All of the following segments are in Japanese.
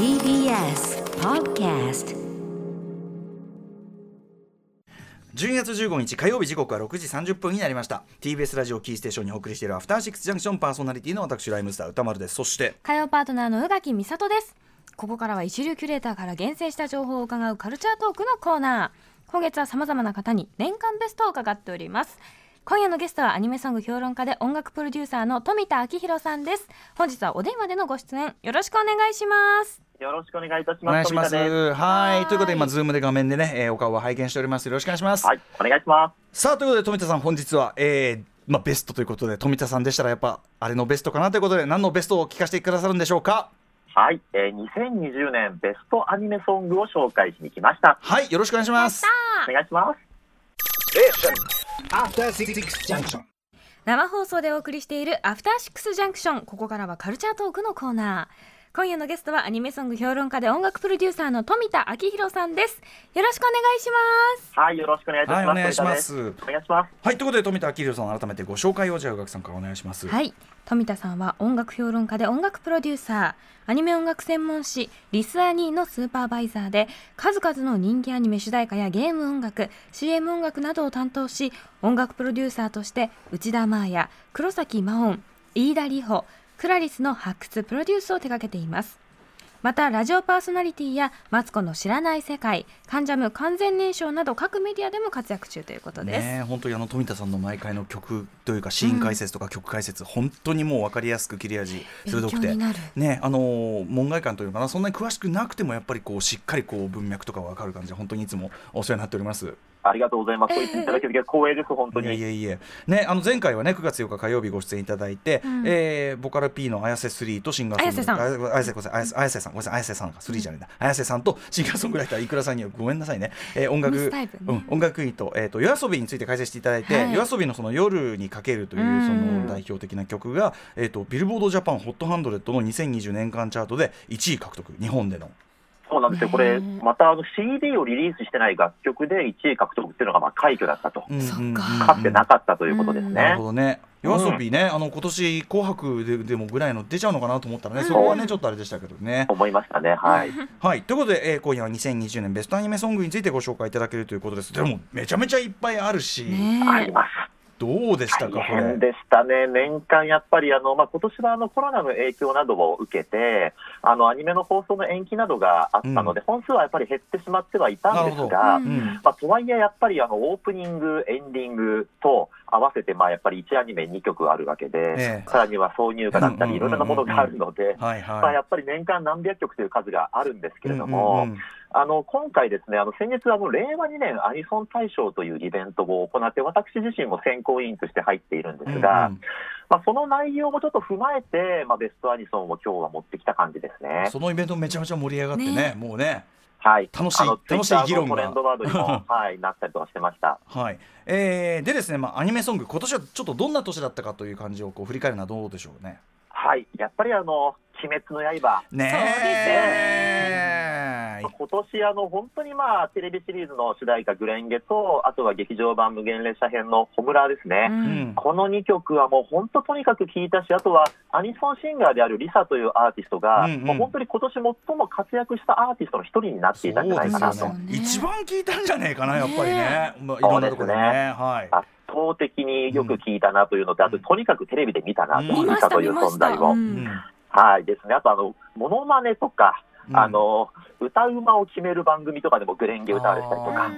TBS Podcast 12月15日火曜日時刻は6時30分になりました。TBS ラジオキーステーションにお送りしているアフターシックスジャンクションパーソナリティの私ライムスター歌丸です。そして火曜パートナーの宇垣美里です。ここからは一流キュレーターから厳選した情報を伺うカルチャートークのコーナー。今月は様々な方に年間ベストを伺っております。今夜のゲストはアニメソング評論家で音楽プロデューサーの富田明宏さんです。本日はお電話でのご出演よろしくお願いしますよろしくお願いいたしおます。願いします。はい。ということで今ズームで画面でね、えーお顔を拝見しております。よろしくお願いします、はい、お願いします。さあということで富田さん本日は、えーまあ、ベストということで富田さんでしたらやっぱあれのベストかなということで何のベストを聞かせてくださるんでしょうか？はい、えー、2020年ベストアニメソングを紹介しに来ました。はい。よろしくお願いします。お願いします。After Six Junction. 生放送でお送りしているアフターシックスジャンクションここからはカルチャートークのコーナー今夜のゲストはアニメソング評論家で音楽プロデューサーの富田明宏さんです。よろしくお願いします。はい、よろしくお願いします。はいお願いします。お願いします。はいということで富田明宏さん改めてご紹介をじゃあ宇垣さんからお願いします。はい。富田さんは音楽評論家で音楽プロデューサーアニメ音楽専門誌リスアニーのスーパーバイザーで数々の人気アニメ主題歌やゲーム音楽 CM 音楽などを担当し音楽プロデューサーとして内田真彩黒崎真音飯田里穂クラリスの発掘プロデュースを手掛けています。またラジオパーソナリティやマツコの知らない世界関ジャム完全燃焼など各メディアでも活躍中ということです、ねえ本当にあの富田さんの毎回の曲というかシーン解説とか曲解説、本当にもう分かりやすく切れ味鋭くて。ねあのー門外観というのかな。そんなに詳しくなくてもやっぱりこうしっかりこう文脈とか分かる感じで本当にいつもお世話になっております。ありがとうございます。そう言っていただけると光栄です、本当いえいに。えいえ。ねあの前回はね9月8日火曜日ご出演いただいて、ん。えーボカル P の綾瀬3とシンガーソング綾瀬さん。あ綾瀬ごめんなさい綾瀬綾瀬さんごめんなさい綾瀬さんが3じゃないんだ、綾瀬さんとシンガーソングライターいくらさんにはごめんなさいね、えー音楽ミスタイプね。うん、音楽ユニット、えー、と夜遊びについて解説していただいて、はい。夜遊びのその夜にかけるといううん。その代表的な曲が、えー、とビルボードジャパンホットハンドレッドの2020年間チャートで1位獲得。日本での。そうなんですよ。これ、またあの CD をリリースしてない楽曲で1位獲得っていうのがまあ快挙だったと。かかつてなかったということですねなるほ。どね。夜遊びね、あの今年紅白ででもぐらいの出ちゃうのかなと思ったらね、そこはねちょっとあれでしたけどね。思いましたね。はい。はい、ということで、えー今夜は2020年ベストアニメソングについてご紹介いただけるということです。でもめちゃめちゃいっぱいあるし、あります。どうでしたか大こ。でしたね、年間やっぱりあの、まあ今年はあのコロナの影響などを受けて、あのアニメの放送の延期などがあったので、本数はやっぱり減ってしまってはいたんですが、うんまあ、とはいえ、やっぱりあのオープニング、エンディングと合わせて、まあやっぱり1アニメ2曲あるわけで、ええさらには挿入歌だったり、うんいろんなものがあるので。やっぱり年間何百曲という数があるんですけい。れども、うんうんうんあの今回、ですねあの先月あの、令和2年アニソン大賞というイベントを行って、私自身も選考委員として入っているんですが、うんうんまあ、その内容もちょっと踏まえて、まあ、ベストアニソンを今日は持ってきた感じですね。そのイベントめちゃめちゃ盛り上がってね、ねもうね。はい、楽しい楽しい議論のトがレンドワードにも、はい、なったりとかしてました。はい。えー、でですね、まあアニメソング今年はちょっとどんな年だったかという感じをこう振り返るのはどうでしょうね。はい、やっぱりあの鬼滅の刃、ねえ。今年あの本当にまあテレビシリーズの主題歌、グレンゲと、あとは劇場版無限列車編のホムラーですね。ううんん。この2曲はもう本当とにかく聴いたし、あとはアニソンシンガーであるリサというアーティストが、うんうんもう本当に今年最も活躍したアーティストの一人になっていたんじゃないかなと。ね。ね一番聞いたんじゃねえかな、やっぱりねね。まあ、いろんなところでね。そうですはい。圧倒的によく聞いたなというのと、あととにかくテレビで見たなと、うんリサという存在を。うんはいですね、あとあの、モノマネとか、うんあの歌うまを決める番組とかでもグレンゲ歌われたりとか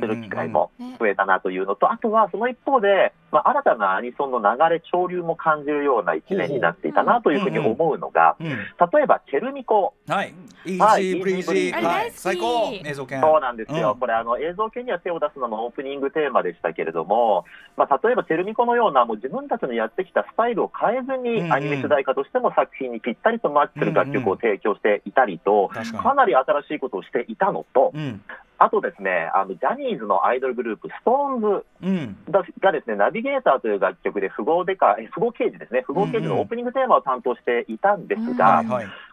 する機会もね増えたなというのと、あとはその一方で、まあ、新たなアニソンの流れ、潮流も感じるような一年になっていたなというふうに思うのが、うん。例えば、チェルミコ、はい。はい Easy Breezy。はい。最高。映像研。そうなんですよ、うんこれあの、映像研には手を出すなもオープニングテーマでしたけれども、まあ、例えば、チェルミコのような、もう自分たちのやってきたスタイルを変えずに、アニメ主題歌としても作品にぴったりとマッチする楽曲を提供していたりと、かなり新しいことをしていたのと、うん。あとですね、あのジャニーズのアイドルグループ、 SixTONES うん。ががですね、ナビゲーターという楽曲で富豪デカ、え富豪刑事ですね、富豪刑事のオープニングテーマを担当していたんですが。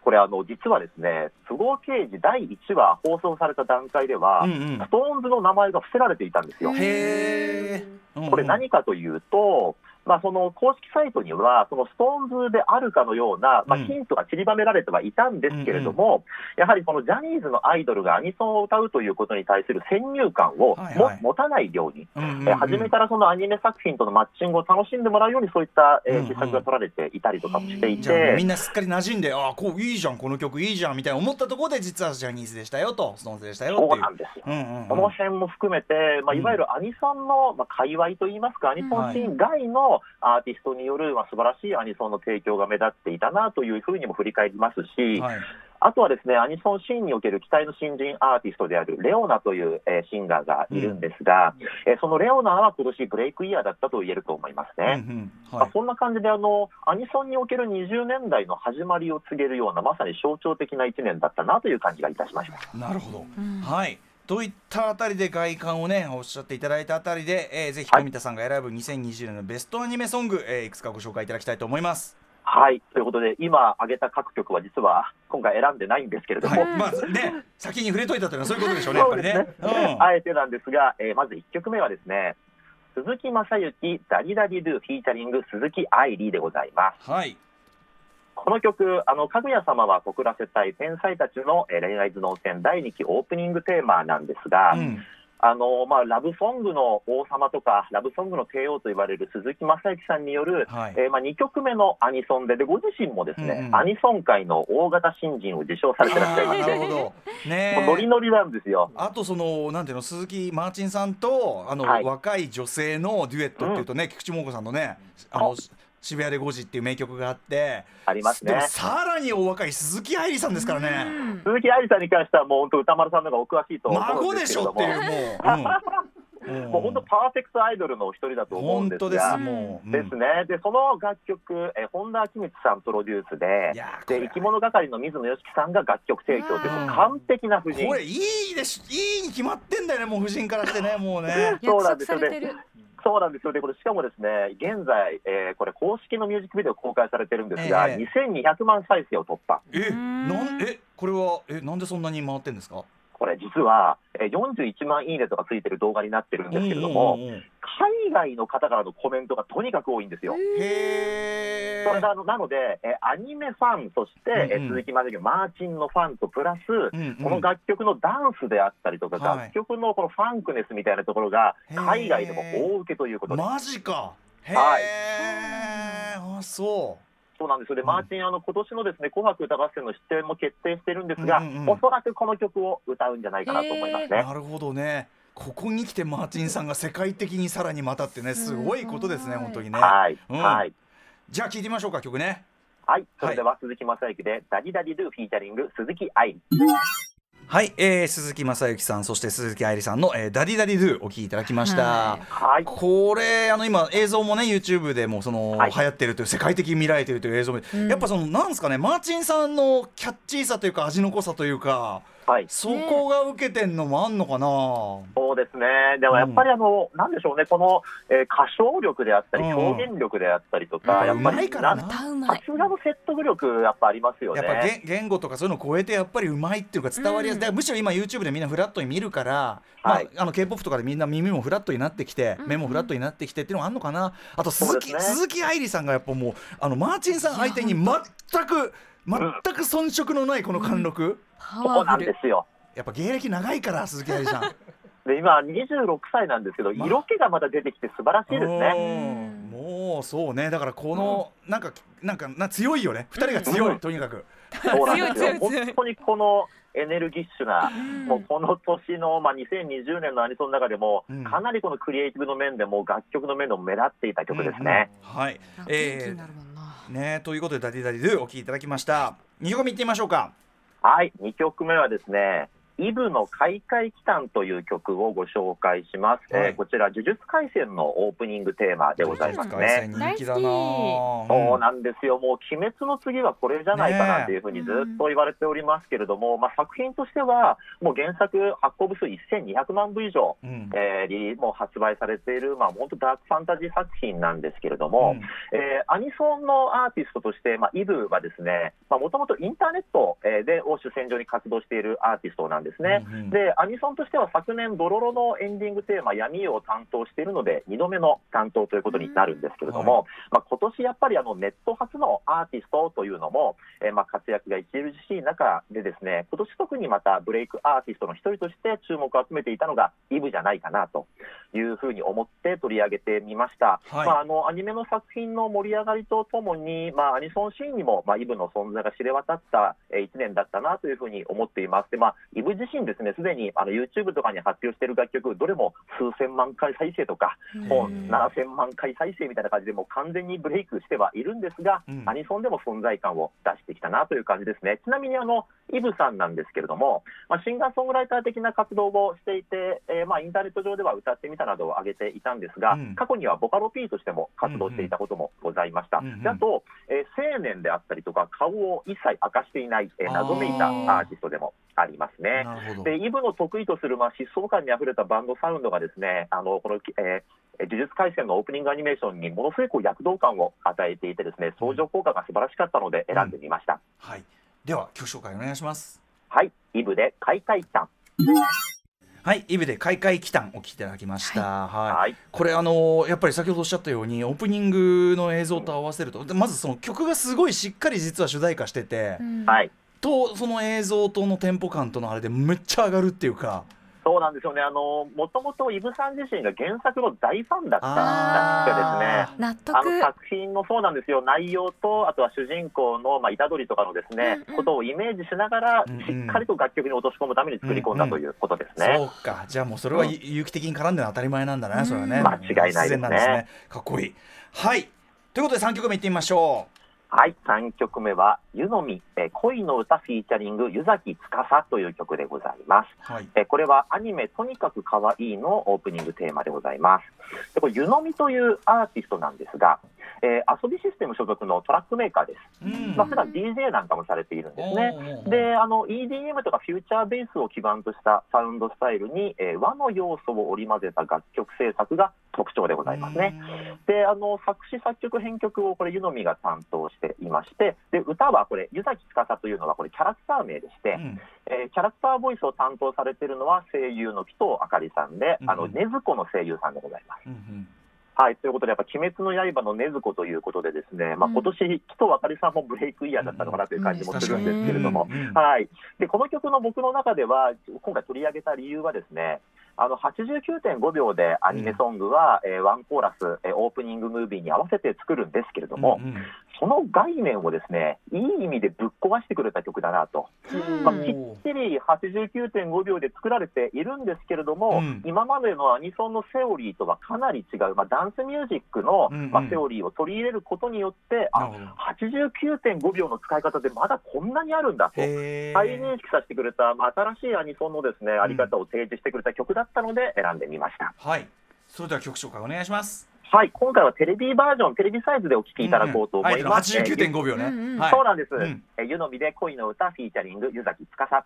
これあの、実はですね、富豪刑事第1話放送された段階では、うんうん SixTONESの名前が伏せられていたんですよ。これ何かというと、まあ、その公式サイトには、その SixTONESであるかのような、まあ、うん。ヒントが散りばめられてはいたんですけれども、やはりこのジャニーズのアイドルがアニソンを歌うということに対する先入観をも、持たないように、えー初めからそのアニメ作品とのマッチングを楽しんでもらうように、そういった、え施策が取られていたりとかもしていじゃあもうみてん。なすっかり馴染んでああこういいじゃんこの曲いいじゃんみたいな思ったところで実はジャニーズでしたよと SixTONESでしたよそうなんですよ。うんうんうん。この辺も含めて、まあ、いわゆるアニソンの、まあ、界隈といいますか、アニソンシーン外のアーティストによる、まあ、素晴らしいアニソンの提供が目立っていたなというふうにも振り返りますし、はい。あとはですね、アニソンシーンにおける期待の新人アーティストである ReoNaという、えーシンガーがいるんですが、えーその ReoNaは今年ブレイクイヤーだったと言えると思いますうんうね。そんな感じであの、アニソンにおける20年代の始まりを告げるような、まさに象徴的な1年だったなという感じがいたしました。なるほど、うん。はいといったあたりで外観をねおっしゃっていただいたあたりで、えーぜひはい富田さんが選ぶ2020年のベストアニメソング、えーいくつかご紹介いただきたいと思います。はい。ということで、今挙げた各曲は実は今回選んでないんですけれども、はい、まあね先に触れといたというのはそういうことでしょうねやっぱりね。そうですねあえてなんですが、えーまず1曲目はですね、鈴木雅之、ダリダリドゥフィーチャリング鈴木愛理でございます。うんはいこの曲、あの、かぐや様は告らせたい天才たちのえー恋愛頭脳戦第2期オープニングテーマなんですが、うん。あの、まあ、ラブソングの王様とか、ラブソングの帝王と言われる鈴木雅之さんによる、はい。えーまあ、2曲目のアニソンで、で、ご自身もですね、うんうん。アニソン界の大型新人を受賞されてらっしゃいまして、なるほど。ねノリノリなんですよ。あとそのなんていうの鈴木マーチンさんとあの、はい。若い女性のデュエットっていうとね、菊池桃子さんのねあの渋谷で5時っていう名曲があってありますね。さらにお若い鈴木愛理さんですからね、うん。鈴木愛理さんに関しては、もう本当、歌丸さんの方がお詳しいと思うん孫でですしょってけれども、いうもう、うんもう本当、パーフェクトアイドルのお一人だと思うんです本当ですが。もう、うん。ですね、でその楽曲、えー本田明光さんプロデュースでで、生き物係の水野良樹さんが楽曲提供といううん。完璧な布陣、これいいでしいいに決まってんだよねもう夫人からしてねもうね。そうなんですよ。ね。そうなんですよ。ね、これ、しかもですね、現在、えーこれ、公式のミュージックビデオ公開されてるんですが、ええ。2200万再生を突破、えうん。なんえこれはえなんでそんなに回ってんですか？これ、実は、えー41万いいねとかついてる動画になってるんですけれども、海外の方からのコメントがとにかく多いんですよ。へえそれなのなので、えーアニメファン、そして、えーうん。うん鈴木までマーチンのファンとプラス、うんうん。この楽曲のダンスであったりとか、はい。楽曲のこのファンクネスみたいなところが、海外でも大受けということで、マジか。はい。あそそうなんですよ。で、うん。マーチン、あの今年のですね紅白歌合戦の出演も決定してるんですが、うんうんうん。おそらくこの曲を歌うんじゃないかなと思いますうね。なるほどね。ここに来てマーチンさんが世界的にさらにまたってねすごいことですね本当にね。はい、うん。はい、じゃあ聞いてみましょうか曲ね。はい、それでは鈴木雅之で、 DADDY DADDY DO featuring 鈴木愛。はい、えー、鈴木雅之さんそして鈴木愛理さんの、えー DADDY DADDY DO お聴きいただきました、ははい、これあの今映像もね YouTube でもその、はい。流行ってるという世界的に見られてるという映像も、うん。やっぱそのなんですかねマーチンさんのキャッチーさというか味の濃さというかはい、そこが受けてんのもあんのかな、そうですね、でもやっぱりあの、なんでしょうね、この、えー歌唱力であったり、うん。表現力であったりとか、うんやっぱりな。歌うまい。さすがの説得力、やっぱありますよやっぱね。言言語とかそういうのを超えてやっぱりうまいっていうか伝わりやすい、うんだからむしろ今 YouTube でみんなフラットに見るから、はい。まあ、あの K−POP とかでみんな耳もフラットになってきて、うん。目もフラットになってきてっていうのがあるのかな？あと鈴木,、鈴木愛理さんがやっぱもうあのマーチンさん相手に全く全く遜色のないこの貫禄、パそうな。んですよ。やっぱ芸歴長いから鈴木愛理さん。で今、26歳なんですけど、ま色気がまた出てきて素晴らしいですね。うん。もうそうね。だからこの、なんかなんかな強いよね。二人が強い、うん。とにかく。強い強い強い。本当にこのエネルギッシュな、ん。もうこの年の、まあ、2020年のアニソンの中でも、うん。かなりこのクリエイティブの面でも、楽曲の面でも目立っていた曲ですね。うんうんはいえねということで DADDY DADDY DO お聴きいただきました。2曲目いってみましょうか。はい、2曲目はですね、 Eveの廻廻奇譚という曲をご紹介します。はい。えーこちら、呪術廻戦のオープニングテーマでございますね。人気だなそうなんですよ、もう鬼滅の次はこれじゃないかなというふうにずっと言われておりますけれども、まあ、作品としては、もう原作発行部数1200万部以上、うん。えーリもう発売されている、まあ、本当、ダークファンタジー作品なんですけれども、えーアニソンのアーティストとして、まあ、イブはですね、もともとインターネット、えーでを主戦場に活動しているアーティストなんでですね。うんうんで、アニソンとしては昨年、ドロロのエンディングテーマ、闇を担当しているので、2度目の担当ということになるんですけれども、まあ今年やっぱりあのネット初のアーティストというのも、えーまあ活躍が著しい中でですね、今年特にまたブレイクアーティストの一人として注目を集めていたのがイブじゃないかなというふうに思って取り上げてみました。はいまあ、あのアニメの作品の盛り上がりとともに、まあ、アニソンシーンにも、まあ、イブの存在が知れ渡った、えー、1年だったなというふうに思っています。で、まあ、イブ自身ですね、すでにあの YouTube とかに発表している楽曲、どれも数千万回再生とか、もう7000万回再生みたいな感じで、もう完全にブレイクしてはいるんですが、うん。アニソンでも存在感を出してきたなという感じですね。ちなみにあのイブさんなんですけれども、まあ、シンガーソングライター的な活動をしていて、えーまあ、インターネット上では歌ってみたなどを挙げていたんですが、うん。過去にはボカロ P としても活動していたこともございました。うんうん。であと、えー青年であったりとか、顔を一切明かしていない、えー謎めいたアーティストでもありますね。でイブの得意とする、まあ、疾走感にあふれたバンドサウンドがですねあのこの、えー呪術廻戦のオープニングアニメーションにものすごいこう躍動感を与えていてですね相乗効果が素晴らしかったので選んでみました、はい。では曲紹介お願いします。はい。イブで開会期間はい。イブで開会期間お聞きいただきました。はい、はい。これあのやっぱり先ほどおっしゃったようにオープニングの映像と合わせるとでまずその曲がすごいしっかり実は主題歌してて、はいとその映像とのテンポ感とのあれでめっちゃ上がるっていうか。そうなんですよね。あのもともとイブさん自身が原作の大ファンだったらしくですね。納得。あの作品のそうなんですよ。内容とあとは主人公の、まあ、虎杖とかのですね、うんうん。ことをイメージしながらうんうん。しっかりと楽曲に落とし込むために作り込んだということですね。そうか。じゃあもうそれはうん。有機的に絡んでる当たり前なんだね、うんそれはね。間違いないですね。自然なんですね。かっこいい。はい。ということで3曲目いってみましょはい、3曲目は、湯飲み、えー恋の歌フィーチャリング、湯崎司という曲でございます。うはいえーこれはアニメ、とにかく可愛いのオープニングテーマでございます。でこれ、湯飲みというアーティストなんですが、えー遊びシステム所属のトラックメーカーです。うんまあ、普段 DJ なんかもされているんですね。で、あの、EDM とかフューチャーベースを基盤としたサウンドスタイルに、えー和の要素を織り交ぜた楽曲制作が特徴でございますね。であの作詞作曲編曲をこれ湯飲みが担当していましてで歌はこれ湯崎司というのはこれキャラクター名でして、うんえーキャラクターボイスを担当されているのは声優の紀藤あかりさんで、あのうん禰豆子の声優さんでございます。うんうんはい、ということで、やっぱ鬼滅の刃の禰豆子ということで、ですね、まあうん。今年紀藤あかりさんもブレイクイヤーだったのかなという感じもするんですけれども、うん。うん。はい、でこの曲の僕の中では、今回取り上げた理由はですね、あの89.5秒でアニメソングは、えーワンコーラス、えーオープニングムービーに合わせて作るんですけれども、うんうんその概念をですねいい意味でぶっ壊してくれた曲だなと、うん。まあ、きっちり89.5秒で作られているんですけれども、うん。今までのアニソンのセオリーとはかなり違う、まあ、ダンスミュージックの、うんうん。まあ、セオリーを取り入れることによって、あなるほど。89.5秒の使い方でまだこんなにあるんだと。再認識させてくれた、まあ、新しいアニソンのですね、あり方を提示してくれた曲だったので選んでみました。はい。それでは曲紹介お願いしますはい、今回はテレビバージョン、テレビサイズでお聴きいただこうと思います。うんうんあえての89.5秒ね、うんうん。はい。そうなんです。うん。え湯飲みで恋の歌フィーチャリング、湯崎司。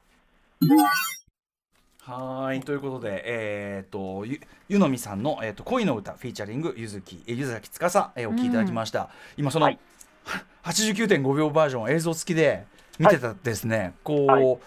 はーいということで、えー、とゆゆのみさんの、えー、と恋の歌フィーチャリングゆずきえゆずざきつかさ、えーお聞きいただきました、今その、はい。は89.5秒バージョン映像付きで見てたですね、こう、はい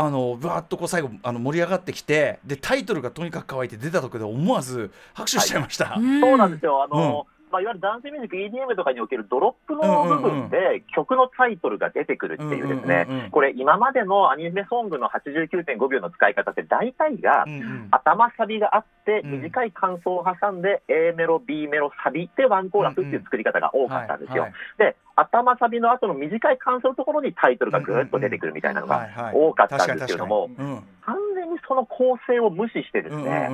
あのぶわっとこう最後あの盛り上がってきてでタイトルがとにかく可愛いって出た時で思わず拍手しちゃいました、そうなんですよ。あの、まあ、いわゆるダンスミュージック EDM とかにおけるドロップの部分で曲のタイトルが出てくるっていうですね。これ今までのアニメソングの89.5秒の使い方って大体が頭サビがあってうん。短い感想を挟んで A メロ、B メロ、サビでワンコーラスっていう作り方が多かったんですよ。はい。で、頭サビの後の短い感想のところにタイトルがぐーっと出てくるみたいなのが多かったんですけれども、完全にその構成を無視してですね、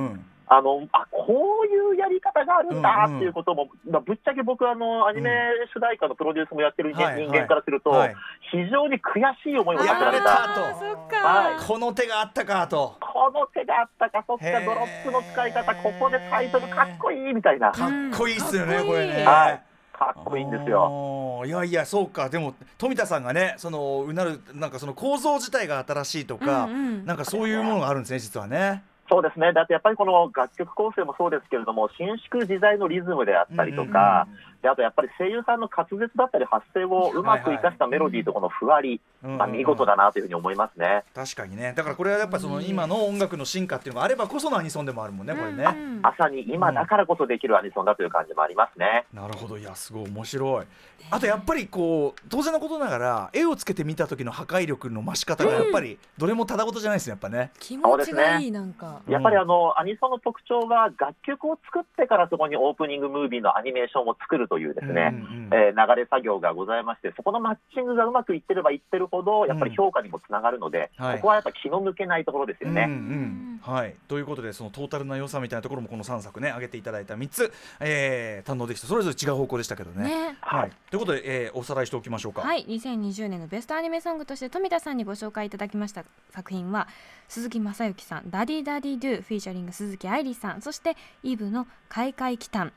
あのあこういうやり方があるんだうんうん。っていうことも、まあぶっちゃけ僕あの、アニメ主題歌のプロデュースもやってる人,、間からすると、はい。非常に悔しい思いをやられられた、はい。この手があったかと。この手があったか、そっか、ドロップの使い方、ここでタイトルかっこいいみたいな、かっこいいっすよね、うんこれね。はい。かっこいいんですよ。よ。いやいやそうか。でも富田さんがねそのうなるなんかその構造自体が新しいとか、うんうん。なんかそういうものがあるんですね実はね。そうですね、だってやっぱりこの楽曲構成もそうですけれども、伸縮自在のリズムであったりとか、であとやっぱり声優さんの滑舌だったり発声をうまく生かしたメロディーとこのふわり、うんまあ、見事だなというふうに思いますね。確かにね。だからこれはやっぱその今の音楽の進化っていうのがあればこそのアニソンでもあるもんねこれね、うん。まさに今だからこそできるアニソンだという感じもありますね。なるほど。いやすごい面白い。あとやっぱりこう当然のことながら絵をつけてみた時の破壊力の増し方がやっぱりどれもただ事じゃないですねやっぱね。気持ちがいいなんか。うん。やっぱりあの、アニソンの特徴は楽曲を作ってからそこにオープニングムービーのアニメーションを作るというですね、うえー流れ作業がございまして、そこのマッチングがうまくいってればいってるほど、やっぱり評価にもつながるので、はい。ここはやっぱ気の抜けないところですよね。うんうんはい、ということでそのトータルな良さみたいなところもこの3作ね挙げていただいた3つ、えー堪能できた。それぞれ違う方向でしたけどね。ね。はい、ということで、えーおさらいしておきましょうか。はい。2020年のベストアニメソングとして富田さんにご紹介いただきました作品は鈴木雅之さん「DADDY DADDY DO」 featuring 鈴木愛理さんそしてイブの「開会期間」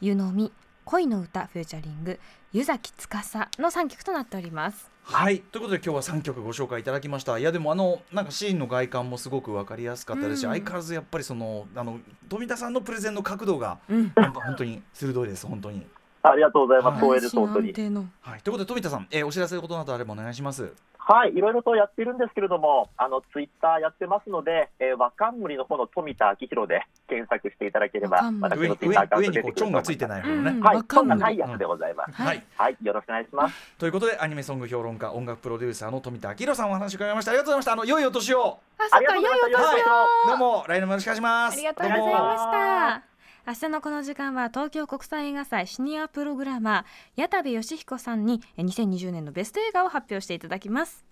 湯飲み恋の歌フィーチャリング湯崎司の3曲となっておりますはい。ということで今日は3曲ご紹介いただきました。いやでもあのなんかシーンの外観もすごく分かりやすかったですし、うん。相変わらずやっぱりそのあの富田さんのプレゼンの角度がうん。本当に鋭いです本当に。ありがとうございます。はい。光栄です、本当に。安心安定の。はい、ということで富田さん、えーお知らせのことなどあればお願いします。はい、いろいろとやっているんですけれども、あの、ツイッターやってますので、えー、和冠の方の富田明宏で検索していただければ、私のツイッターアカウン上にこうチョント出てくると思います。がついてない方のね。うんはい、和冠そんなないやつでございます。はい、はい、よろしくお願いします。ということでアニメソング評論家音楽プロデューサーの富田明宏さんお話伺いました。ありがとうございました。あの良いお年をあそっか良いお年をはい。どうも来年もよろしくお願いします。ありがとうございました。明日のこの時間は東京国際映画祭シニアプログラマー矢田部義彦さんに2020年のベスト映画を発表していただきます。